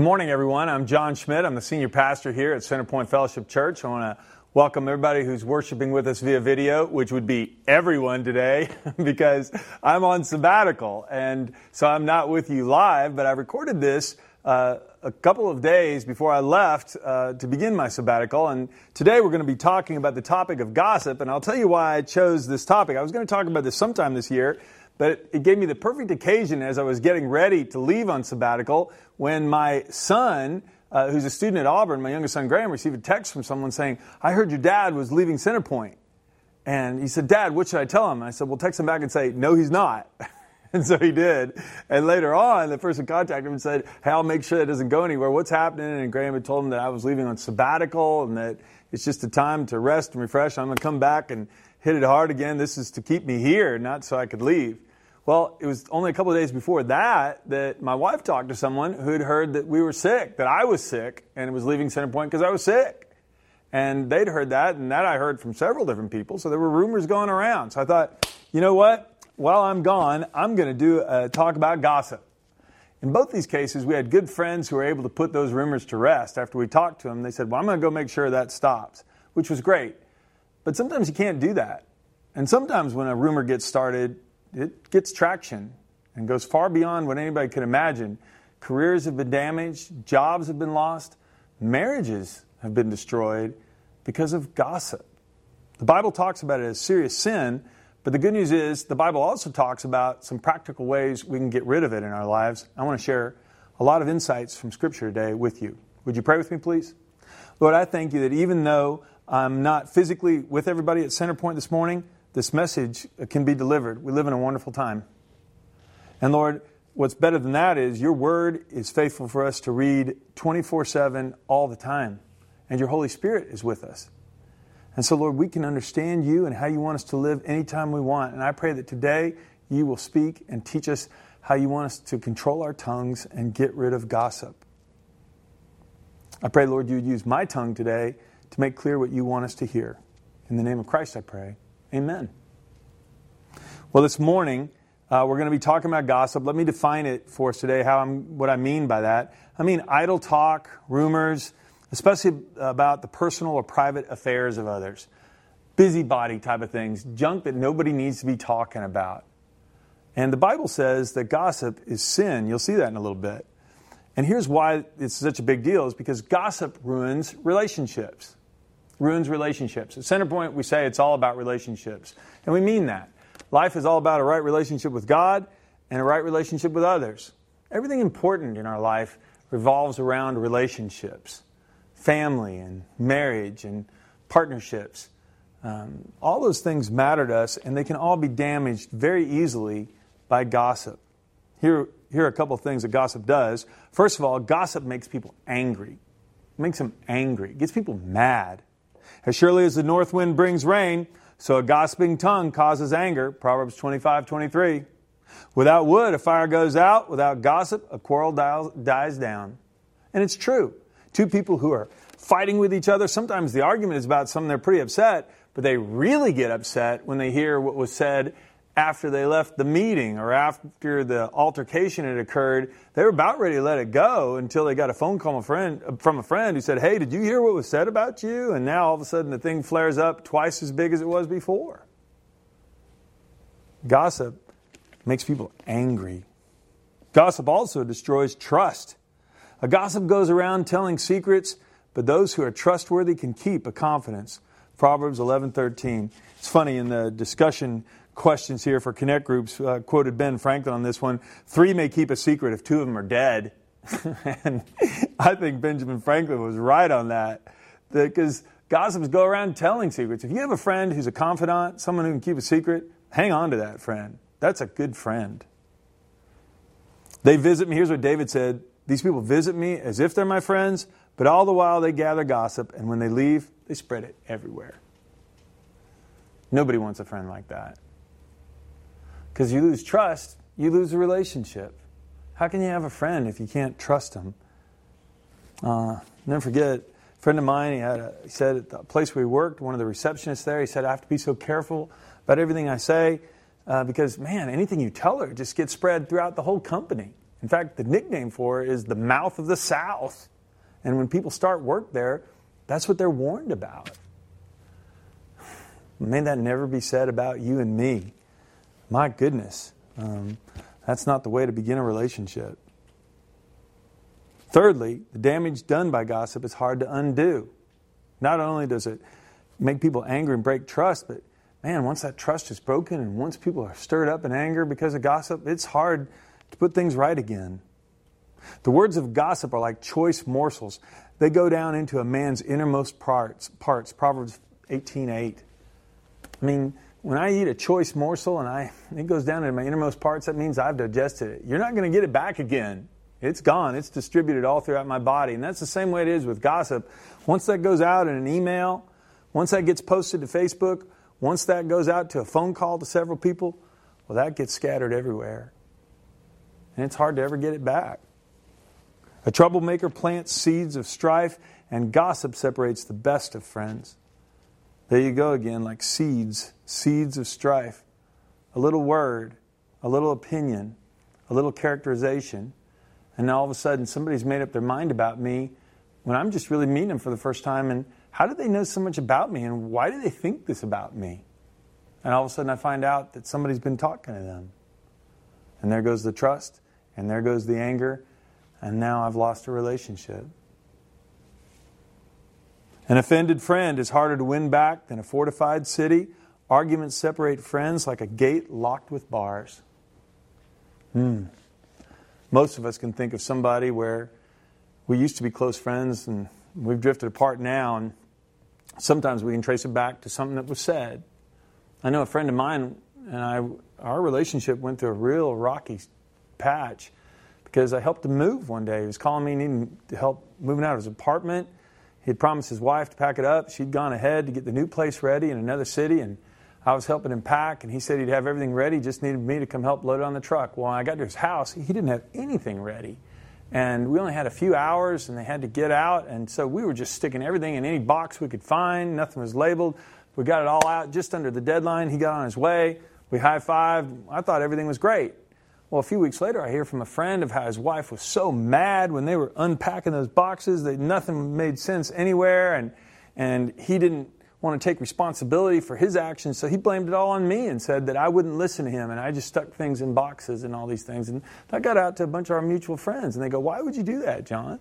Good morning, everyone. I'm John Schmidt. I'm the senior pastor here at Centerpoint Fellowship Church. I want to welcome everybody who's worshiping with us via video, which would be everyone today because I'm on sabbatical. And so I'm not with you live, but I recorded this uh, a couple of days before I left uh, to begin my sabbatical. And today we're going to be talking about the topic of gossip. And I'll tell you why I chose this topic. I was going to talk about this sometime this year, but it gave me the perfect occasion as I was getting ready to leave on sabbatical when my son, uh, who's a student at Auburn, my youngest son Graham, received a text from someone saying, I heard your dad was leaving Centerpoint. And he said, Dad, what should I tell him? And I said, Well, text him back and say, No, he's not. and so he did. And later on, the person contacted him and said, Hey, I'll make sure that doesn't go anywhere. What's happening? And Graham had told him that I was leaving on sabbatical and that it's just a time to rest and refresh. I'm going to come back and hit it hard again. This is to keep me here, not so I could leave. Well, it was only a couple of days before that that my wife talked to someone who had heard that we were sick, that I was sick, and it was leaving Centerpoint because I was sick. And they'd heard that, and that I heard from several different people. So there were rumors going around. So I thought, you know what? While I'm gone, I'm going to do a talk about gossip. In both these cases, we had good friends who were able to put those rumors to rest. After we talked to them, they said, Well, I'm going to go make sure that stops, which was great. But sometimes you can't do that. And sometimes when a rumor gets started, it gets traction and goes far beyond what anybody could imagine. Careers have been damaged, jobs have been lost, marriages have been destroyed because of gossip. The Bible talks about it as serious sin, but the good news is the Bible also talks about some practical ways we can get rid of it in our lives. I want to share a lot of insights from Scripture today with you. Would you pray with me, please? Lord, I thank you that even though I'm not physically with everybody at Centerpoint this morning, this message can be delivered. We live in a wonderful time. And Lord, what's better than that is your word is faithful for us to read 24 7 all the time. And your Holy Spirit is with us. And so, Lord, we can understand you and how you want us to live anytime we want. And I pray that today you will speak and teach us how you want us to control our tongues and get rid of gossip. I pray, Lord, you would use my tongue today to make clear what you want us to hear. In the name of Christ, I pray. Amen. Well, this morning, uh, we're going to be talking about gossip. Let me define it for us today, how I'm, what I mean by that. I mean idle talk, rumors, especially about the personal or private affairs of others. Busybody type of things, junk that nobody needs to be talking about. And the Bible says that gossip is sin. You'll see that in a little bit. And here's why it's such a big deal is because gossip ruins relationships ruins relationships. At Centerpoint, we say it's all about relationships. And we mean that. Life is all about a right relationship with God and a right relationship with others. Everything important in our life revolves around relationships family and marriage and partnerships. Um, all those things matter to us, and they can all be damaged very easily by gossip. Here, here are a couple of things that gossip does. First of all, gossip makes people angry. It makes them angry. It gets people mad. As surely as the north wind brings rain, so a gossiping tongue causes anger. Proverbs 25, 23. Without wood, a fire goes out. Without gossip, a quarrel dies down. And it's true. Two people who are fighting with each other, sometimes the argument is about something they're pretty upset, but they really get upset when they hear what was said after they left the meeting or after the altercation had occurred, they were about ready to let it go until they got a phone call from a friend who said, Hey, did you hear what was said about you? And now all of a sudden the thing flares up twice as big as it was before. Gossip makes people angry. Gossip also destroys trust. A gossip goes around telling secrets, but those who are trustworthy can keep a confidence. Proverbs 11:13. It's funny in the discussion questions here for Connect Groups. Uh, quoted Ben Franklin on this one. Three may keep a secret if two of them are dead. and I think Benjamin Franklin was right on that. Because gossips go around telling secrets. If you have a friend who's a confidant, someone who can keep a secret, hang on to that friend. That's a good friend. They visit me. Here's what David said These people visit me as if they're my friends, but all the while they gather gossip, and when they leave, they spread it everywhere. Nobody wants a friend like that. Because you lose trust, you lose a relationship. How can you have a friend if you can't trust him? Uh, never forget, a friend of mine, he, had a, he said at the place where he worked, one of the receptionists there, he said, I have to be so careful about everything I say uh, because, man, anything you tell her just gets spread throughout the whole company. In fact, the nickname for it is the mouth of the South. And when people start work there, that's what they're warned about. May that never be said about you and me. My goodness, um, that's not the way to begin a relationship. Thirdly, the damage done by gossip is hard to undo. Not only does it make people angry and break trust, but man, once that trust is broken and once people are stirred up in anger because of gossip, it's hard to put things right again. The words of gossip are like choice morsels. They go down into a man's innermost parts. parts Proverbs 18:8. I mean, when I eat a choice morsel and I it goes down into my innermost parts, that means I've digested it. You're not going to get it back again. It's gone. It's distributed all throughout my body. And that's the same way it is with gossip. Once that goes out in an email, once that gets posted to Facebook, once that goes out to a phone call to several people, well, that gets scattered everywhere. And it's hard to ever get it back. A troublemaker plants seeds of strife, and gossip separates the best of friends. There you go again, like seeds, seeds of strife. A little word, a little opinion, a little characterization and all of a sudden somebody's made up their mind about me when I'm just really meeting them for the first time. And how do they know so much about me? And why do they think this about me? And all of a sudden I find out that somebody's been talking to them. And there goes the trust, and there goes the anger, and now I've lost a relationship. An offended friend is harder to win back than a fortified city. Arguments separate friends like a gate locked with bars. Hmm most of us can think of somebody where we used to be close friends and we've drifted apart now, and sometimes we can trace it back to something that was said. I know a friend of mine and I, our relationship went through a real rocky patch because I helped him move one day. He was calling me needing to help moving out of his apartment. He had promised his wife to pack it up. She'd gone ahead to get the new place ready in another city, and I was helping him pack, and he said he'd have everything ready, just needed me to come help load it on the truck. Well, I got to his house, he didn't have anything ready. And we only had a few hours, and they had to get out. And so we were just sticking everything in any box we could find. Nothing was labeled. We got it all out just under the deadline. He got on his way. We high fived. I thought everything was great. Well, a few weeks later, I hear from a friend of how his wife was so mad when they were unpacking those boxes that nothing made sense anywhere, and and he didn't want to take responsibility for his actions, so he blamed it all on me and said that I wouldn't listen to him and I just stuck things in boxes and all these things. And that got out to a bunch of our mutual friends, and they go, Why would you do that, John?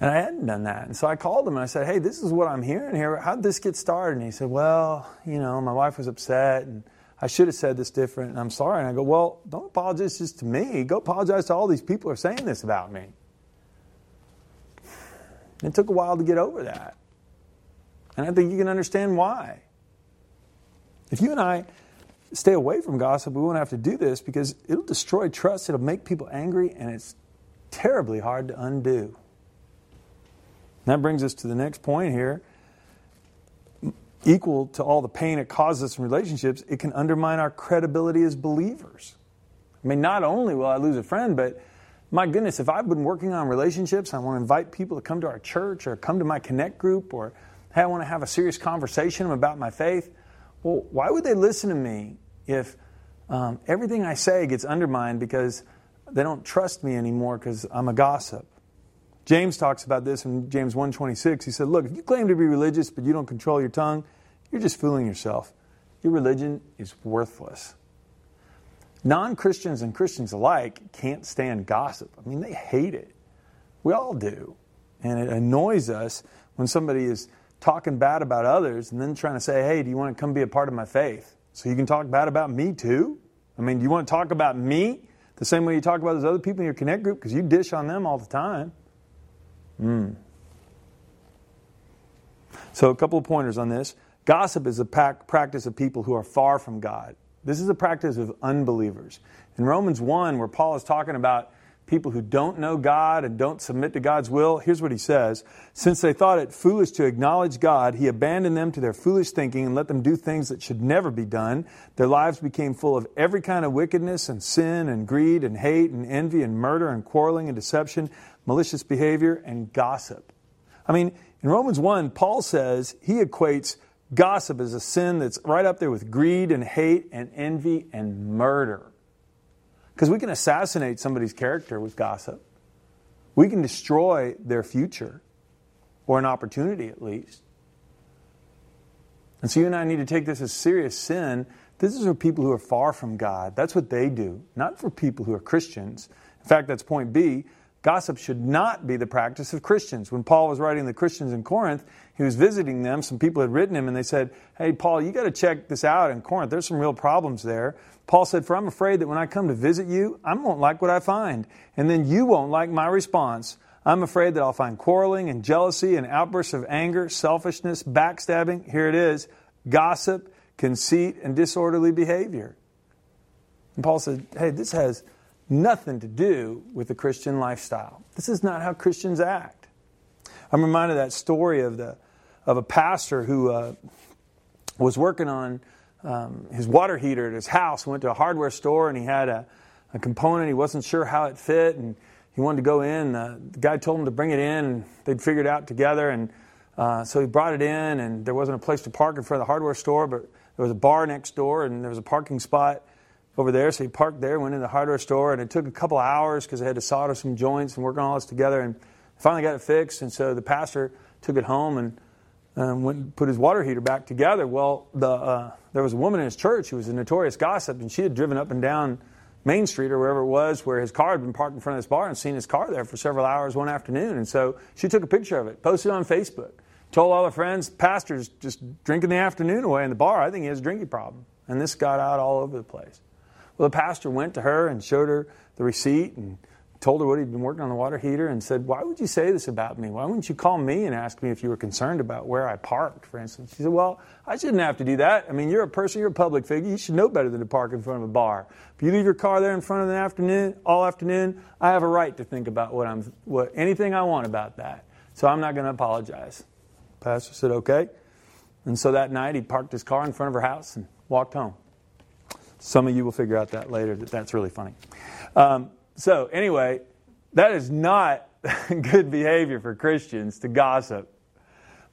And I hadn't done that. And so I called him and I said, Hey, this is what I'm hearing here. How'd this get started? And he said, Well, you know, my wife was upset and I should have said this different and I'm sorry. And I go, Well, don't apologize just to me. Go apologize to all these people who are saying this about me. It took a while to get over that. And I think you can understand why. If you and I stay away from gossip, we won't have to do this because it'll destroy trust, it'll make people angry, and it's terribly hard to undo. That brings us to the next point here. Equal to all the pain it causes us in relationships, it can undermine our credibility as believers. I mean, not only will I lose a friend, but my goodness, if I've been working on relationships, I want to invite people to come to our church or come to my Connect group or hey, I want to have a serious conversation about my faith. Well, why would they listen to me if um, everything I say gets undermined because they don't trust me anymore because I'm a gossip? James talks about this in James 1:26. He said, "Look, if you claim to be religious but you don't control your tongue, you're just fooling yourself. Your religion is worthless." Non-Christians and Christians alike can't stand gossip. I mean, they hate it. We all do. And it annoys us when somebody is talking bad about others and then trying to say, hey, do you want to come be a part of my faith? So you can talk bad about me too? I mean, do you want to talk about me the same way you talk about those other people in your Connect group? Because you dish on them all the time. Hmm. So, a couple of pointers on this. Gossip is a practice of people who are far from God. This is a practice of unbelievers. In Romans 1, where Paul is talking about people who don't know God and don't submit to God's will, here's what he says Since they thought it foolish to acknowledge God, he abandoned them to their foolish thinking and let them do things that should never be done. Their lives became full of every kind of wickedness and sin and greed and hate and envy and murder and quarreling and deception, malicious behavior and gossip. I mean, in Romans 1, Paul says he equates gossip as a sin that's right up there with greed and hate and envy and murder. Because we can assassinate somebody's character with gossip, we can destroy their future, or an opportunity at least. And so you and I need to take this as serious sin. This is for people who are far from God. That's what they do, not for people who are Christians. In fact, that's point B. Gossip should not be the practice of Christians. When Paul was writing the Christians in Corinth, he was visiting them. Some people had written him and they said, Hey, Paul, you got to check this out in Corinth. There's some real problems there. Paul said, For I'm afraid that when I come to visit you, I won't like what I find. And then you won't like my response. I'm afraid that I'll find quarreling and jealousy and outbursts of anger, selfishness, backstabbing. Here it is gossip, conceit, and disorderly behavior. And Paul said, Hey, this has nothing to do with the Christian lifestyle. This is not how Christians act. I'm reminded of that story of, the, of a pastor who uh, was working on um, his water heater at his house, went to a hardware store, and he had a, a component. He wasn't sure how it fit, and he wanted to go in. The guy told him to bring it in, and they'd figure it out together. And uh, so he brought it in, and there wasn't a place to park in front of the hardware store, but there was a bar next door, and there was a parking spot over there. So he parked there, went in the hardware store, and it took a couple of hours because they had to solder some joints and work on all this together. And finally got it fixed. And so the pastor took it home and um, went and put his water heater back together. Well, the, uh, there was a woman in his church who was a notorious gossip, and she had driven up and down Main Street or wherever it was where his car had been parked in front of this bar and seen his car there for several hours one afternoon. And so she took a picture of it, posted it on Facebook, told all her friends, pastor's just drinking the afternoon away in the bar. I think he has a drinking problem. And this got out all over the place. Well, the pastor went to her and showed her the receipt and told her what he'd been working on the water heater and said, Why would you say this about me? Why wouldn't you call me and ask me if you were concerned about where I parked, for instance? She said, Well, I shouldn't have to do that. I mean, you're a person, you're a public figure. You should know better than to park in front of a bar. If you leave your car there in front of the afternoon, all afternoon, I have a right to think about what I'm, what, anything I want about that. So I'm not going to apologize. Pastor said, Okay. And so that night, he parked his car in front of her house and walked home. Some of you will figure out that later, that that's really funny. Um, so, anyway, that is not good behavior for Christians to gossip.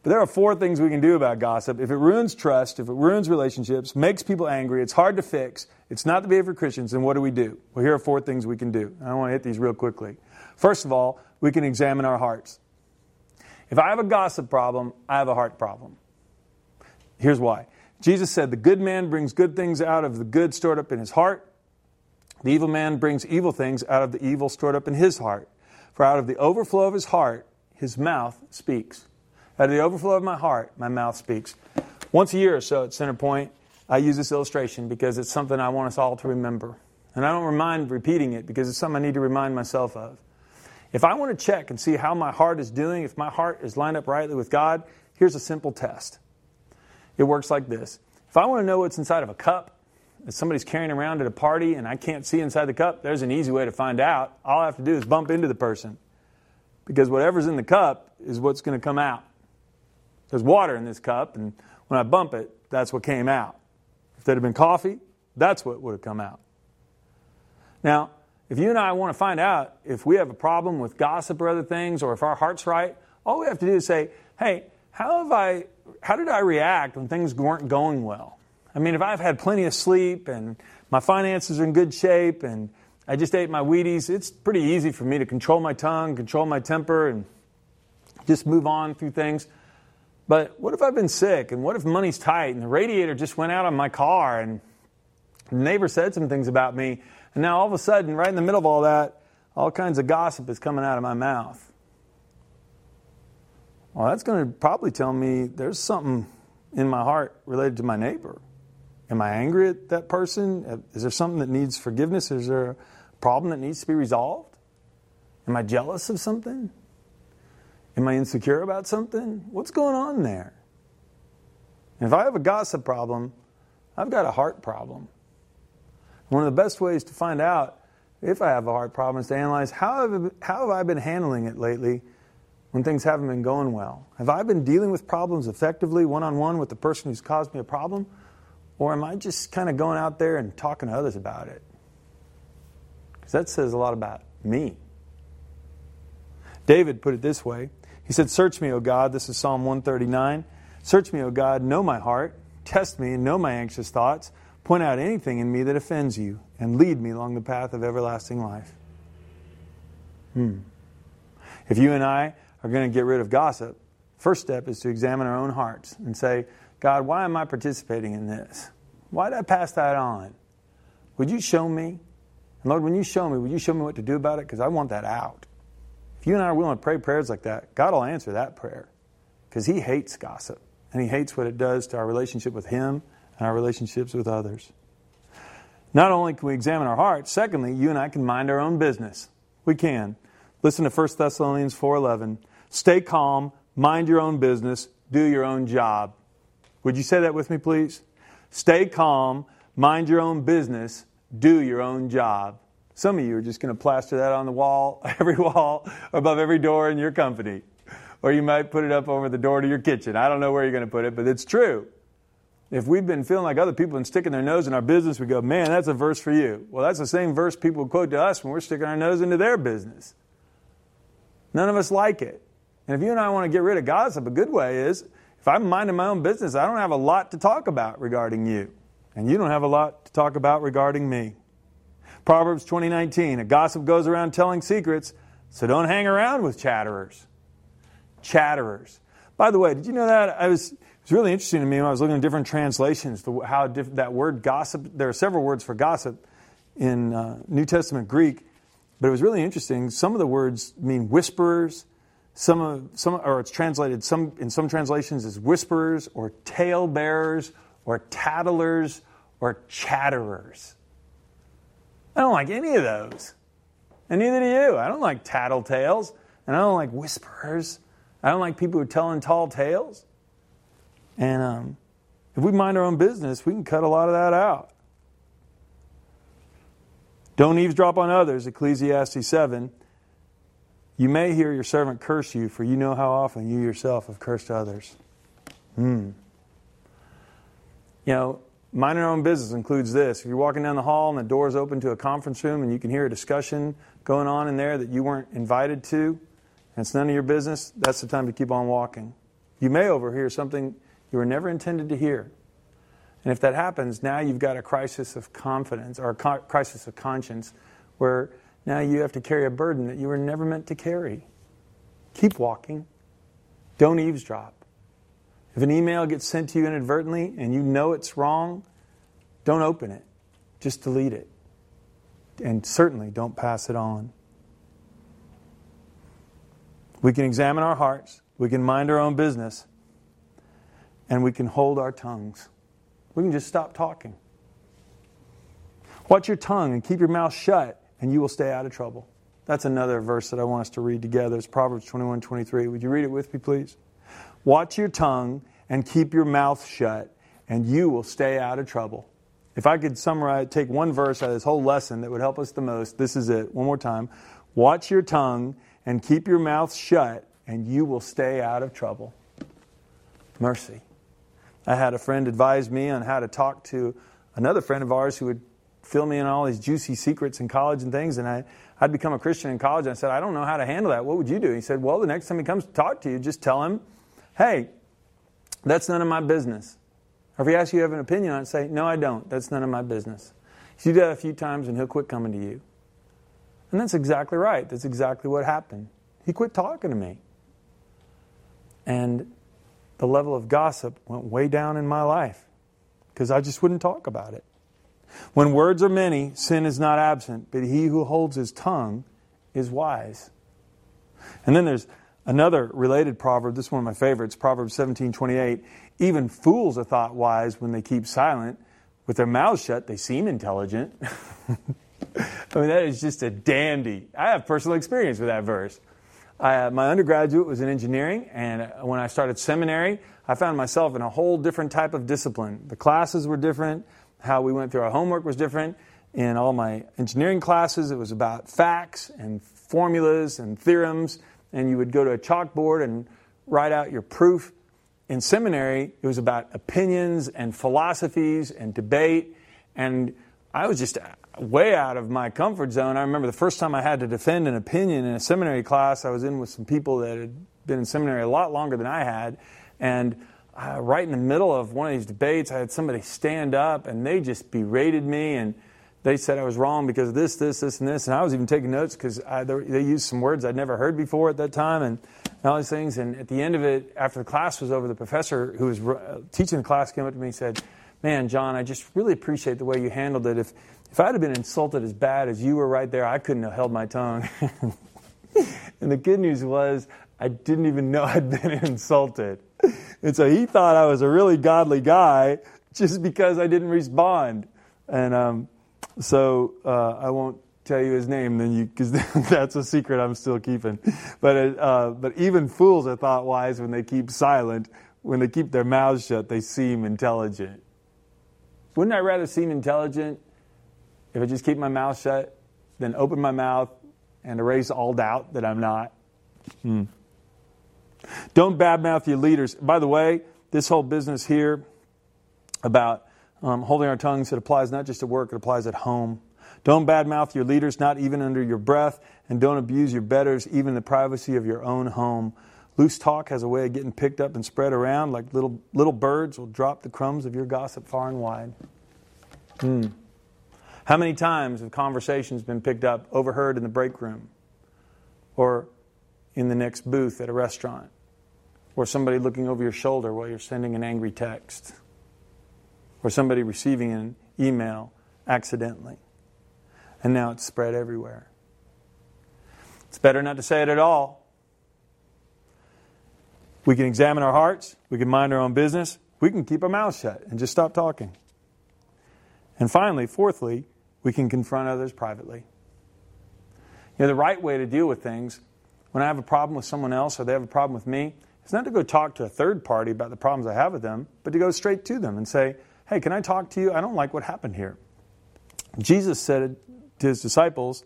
But there are four things we can do about gossip. If it ruins trust, if it ruins relationships, makes people angry, it's hard to fix, it's not the behavior of Christians, then what do we do? Well, here are four things we can do. I want to hit these real quickly. First of all, we can examine our hearts. If I have a gossip problem, I have a heart problem. Here's why. Jesus said, The good man brings good things out of the good stored up in his heart. The evil man brings evil things out of the evil stored up in his heart. For out of the overflow of his heart, his mouth speaks. Out of the overflow of my heart, my mouth speaks. Once a year or so at Centerpoint, I use this illustration because it's something I want us all to remember. And I don't mind repeating it because it's something I need to remind myself of. If I want to check and see how my heart is doing, if my heart is lined up rightly with God, here's a simple test. It works like this. If I want to know what's inside of a cup that somebody's carrying around at a party and I can't see inside the cup, there's an easy way to find out. All I have to do is bump into the person because whatever's in the cup is what's going to come out. There's water in this cup, and when I bump it, that's what came out. If there had been coffee, that's what would have come out. Now, if you and I want to find out if we have a problem with gossip or other things, or if our heart's right, all we have to do is say, hey, how have I, how did I react when things weren't going well? I mean, if I've had plenty of sleep and my finances are in good shape and I just ate my Wheaties, it's pretty easy for me to control my tongue, control my temper, and just move on through things. But what if I've been sick and what if money's tight and the radiator just went out on my car and the neighbor said some things about me and now all of a sudden, right in the middle of all that, all kinds of gossip is coming out of my mouth. Well, that's going to probably tell me there's something in my heart related to my neighbor. Am I angry at that person? Is there something that needs forgiveness? Is there a problem that needs to be resolved? Am I jealous of something? Am I insecure about something? What's going on there? if I have a gossip problem, I've got a heart problem. One of the best ways to find out if I have a heart problem is to analyze how have, how have I been handling it lately when things haven't been going well? Have I been dealing with problems effectively one on one with the person who's caused me a problem? Or am I just kind of going out there and talking to others about it? Because that says a lot about me. David put it this way He said, Search me, O God. This is Psalm 139. Search me, O God, know my heart. Test me and know my anxious thoughts Point out anything in me that offends you, and lead me along the path of everlasting life. Hmm. If you and I are going to get rid of gossip, first step is to examine our own hearts and say, God, why am I participating in this? Why did I pass that on? Would you show me? And Lord, when you show me, would you show me what to do about it? Because I want that out. If you and I are willing to pray prayers like that, God will answer that prayer because He hates gossip and He hates what it does to our relationship with Him and our relationships with others. Not only can we examine our hearts, secondly, you and I can mind our own business. We can. Listen to 1 Thessalonians 4:11. Stay calm, mind your own business, do your own job. Would you say that with me, please? Stay calm, mind your own business, do your own job. Some of you are just going to plaster that on the wall, every wall, above every door in your company. Or you might put it up over the door to your kitchen. I don't know where you're going to put it, but it's true. If we've been feeling like other people and sticking their nose in our business, we go, man, that's a verse for you. Well, that's the same verse people quote to us when we're sticking our nose into their business. None of us like it. And if you and I want to get rid of gossip, a good way is if I'm minding my own business, I don't have a lot to talk about regarding you. And you don't have a lot to talk about regarding me. Proverbs 20:19, a gossip goes around telling secrets, so don't hang around with chatterers. Chatterers. By the way, did you know that? I was, it was really interesting to me when I was looking at different translations, the, how diff, that word gossip, there are several words for gossip in uh, New Testament Greek, but it was really interesting. Some of the words mean whisperers, some, of, some or it's translated some, in some translations as whisperers or talebearers or tattlers or chatterers. I don't like any of those. And neither do you. I don't like tattletales, and I don't like whisperers. I don't like people who are telling tall tales. And um, if we mind our own business, we can cut a lot of that out. Don't eavesdrop on others, Ecclesiastes 7. You may hear your servant curse you, for you know how often you yourself have cursed others. Hmm. You know, minding our own business includes this. If you're walking down the hall and the door's open to a conference room and you can hear a discussion going on in there that you weren't invited to, and it's none of your business, that's the time to keep on walking. You may overhear something you were never intended to hear. And if that happens, now you've got a crisis of confidence or a crisis of conscience where now you have to carry a burden that you were never meant to carry. Keep walking. Don't eavesdrop. If an email gets sent to you inadvertently and you know it's wrong, don't open it. Just delete it. And certainly don't pass it on. We can examine our hearts, we can mind our own business, and we can hold our tongues. We can just stop talking. Watch your tongue and keep your mouth shut, and you will stay out of trouble. That's another verse that I want us to read together. It's Proverbs 21 23. Would you read it with me, please? Watch your tongue and keep your mouth shut, and you will stay out of trouble. If I could summarize, take one verse out of this whole lesson that would help us the most, this is it. One more time. Watch your tongue and keep your mouth shut, and you will stay out of trouble. Mercy. I had a friend advise me on how to talk to another friend of ours who would fill me in all these juicy secrets in college and things. And I, I'd become a Christian in college. And I said, I don't know how to handle that. What would you do? He said, Well, the next time he comes to talk to you, just tell him, hey, that's none of my business. Or if he asks you, you have an opinion on it, say, no, I don't. That's none of my business. You do that a few times and he'll quit coming to you. And that's exactly right. That's exactly what happened. He quit talking to me. And the level of gossip went way down in my life because I just wouldn't talk about it. When words are many, sin is not absent, but he who holds his tongue is wise. And then there's another related proverb, this is one of my favorites, Proverbs 17 28. Even fools are thought wise when they keep silent. With their mouths shut, they seem intelligent. I mean, that is just a dandy. I have personal experience with that verse. I, uh, my undergraduate was in engineering, and uh, when I started seminary, I found myself in a whole different type of discipline. The classes were different, how we went through our homework was different. In all my engineering classes, it was about facts and formulas and theorems, and you would go to a chalkboard and write out your proof. In seminary, it was about opinions and philosophies and debate, and I was just way out of my comfort zone. I remember the first time I had to defend an opinion in a seminary class, I was in with some people that had been in seminary a lot longer than I had, and uh, right in the middle of one of these debates, I had somebody stand up and they just berated me and they said I was wrong because of this, this, this, and this. And I was even taking notes because they used some words I'd never heard before at that time and, and, all these things. And at the end of it, after the class was over, the professor who was uh, teaching the class came up to me and said, Man, John, I just really appreciate the way you handled it. If, if I'd have been insulted as bad as you were right there, I couldn't have held my tongue. and the good news was, I didn't even know I'd been insulted. And so he thought I was a really godly guy just because I didn't respond. And um, so uh, I won't tell you his name then you because that's a secret I'm still keeping. But uh, but even fools are thought wise when they keep silent. When they keep their mouths shut, they seem intelligent. Wouldn't I rather seem intelligent if I just keep my mouth shut than open my mouth and erase all doubt that I'm not? Hmm. Don't badmouth your leaders. By the way, this whole business here about um, holding our tongues, it applies not just at work, it applies at home. Don't badmouth your leaders, not even under your breath, and don't abuse your betters, even the privacy of your own home. Loose talk has a way of getting picked up and spread around like little, little birds will drop the crumbs of your gossip far and wide. Hmm. How many times have conversations been picked up, overheard in the break room, or in the next booth at a restaurant, or somebody looking over your shoulder while you're sending an angry text, or somebody receiving an email accidentally. And now it's spread everywhere. It's better not to say it at all. We can examine our hearts, we can mind our own business, we can keep our mouths shut and just stop talking. And finally, fourthly, we can confront others privately. You know, the right way to deal with things when I have a problem with someone else or they have a problem with me, it's not to go talk to a third party about the problems I have with them, but to go straight to them and say, Hey, can I talk to you? I don't like what happened here. Jesus said to his disciples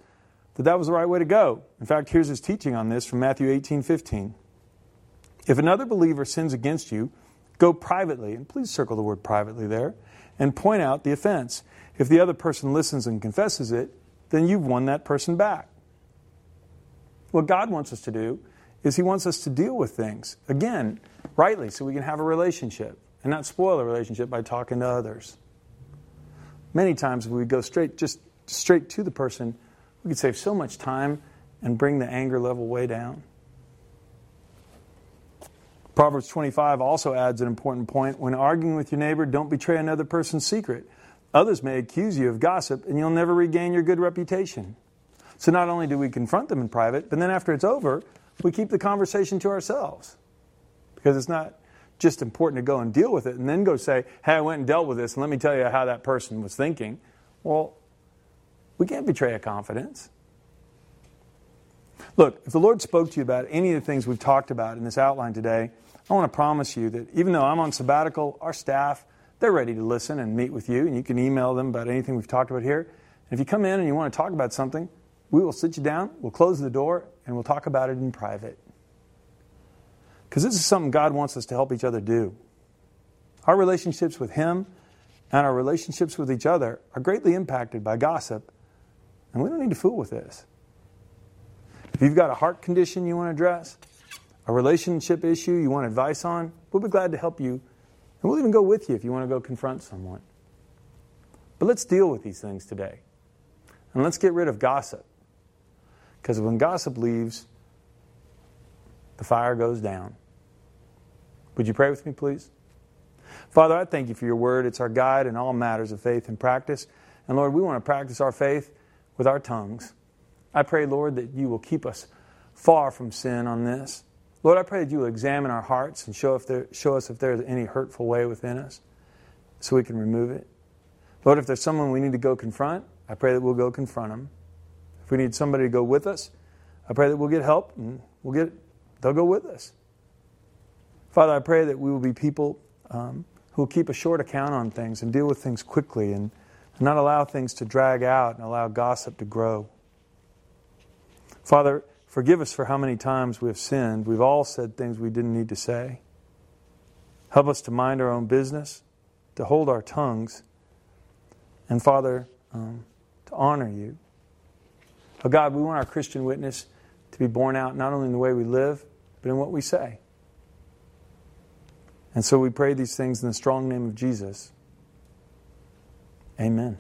that that was the right way to go. In fact, here's his teaching on this from Matthew 18 15. If another believer sins against you, go privately, and please circle the word privately there, and point out the offense. If the other person listens and confesses it, then you've won that person back. What God wants us to do is He wants us to deal with things, again, rightly, so we can have a relationship and not spoil a relationship by talking to others. Many times, if we go straight, just straight to the person, we could save so much time and bring the anger level way down. Proverbs 25 also adds an important point. When arguing with your neighbor, don't betray another person's secret. Others may accuse you of gossip, and you'll never regain your good reputation. So not only do we confront them in private, but then after it's over, we keep the conversation to ourselves. Because it's not just important to go and deal with it and then go say, hey, I went and dealt with this, and let me tell you how that person was thinking. Well, we can't betray a confidence. Look, if the Lord spoke to you about any of the things we've talked about in this outline today, I want to promise you that even though I'm on sabbatical, our staff, they're ready to listen and meet with you, and you can email them about anything we've talked about here. And if you come in and you want to talk about something, we will sit you down, we'll close the door, and we'll talk about it in private. Because this is something God wants us to help each other do. Our relationships with Him and our relationships with each other are greatly impacted by gossip, and we don't need to fool with this. If you've got a heart condition you want to address, a relationship issue you want advice on, we'll be glad to help you, and we'll even go with you if you want to go confront someone. But let's deal with these things today, and let's get rid of gossip. Because when gossip leaves, the fire goes down. Would you pray with me, please? Father, I thank you for your word. It's our guide in all matters of faith and practice. And Lord, we want to practice our faith with our tongues. I pray, Lord, that you will keep us far from sin on this. Lord, I pray that you will examine our hearts and show, if there, show us if there is any hurtful way within us so we can remove it. Lord, if there's someone we need to go confront, I pray that we'll go confront them. We need somebody to go with us, I pray that we'll get help and we'll get they'll go with us. Father, I pray that we will be people um, who will keep a short account on things and deal with things quickly and, and not allow things to drag out and allow gossip to grow. Father, forgive us for how many times we have sinned. We've all said things we didn't need to say. Help us to mind our own business, to hold our tongues, and Father, um, to honor you. Oh God, we want our Christian witness to be borne out not only in the way we live, but in what we say. And so we pray these things in the strong name of Jesus. Amen.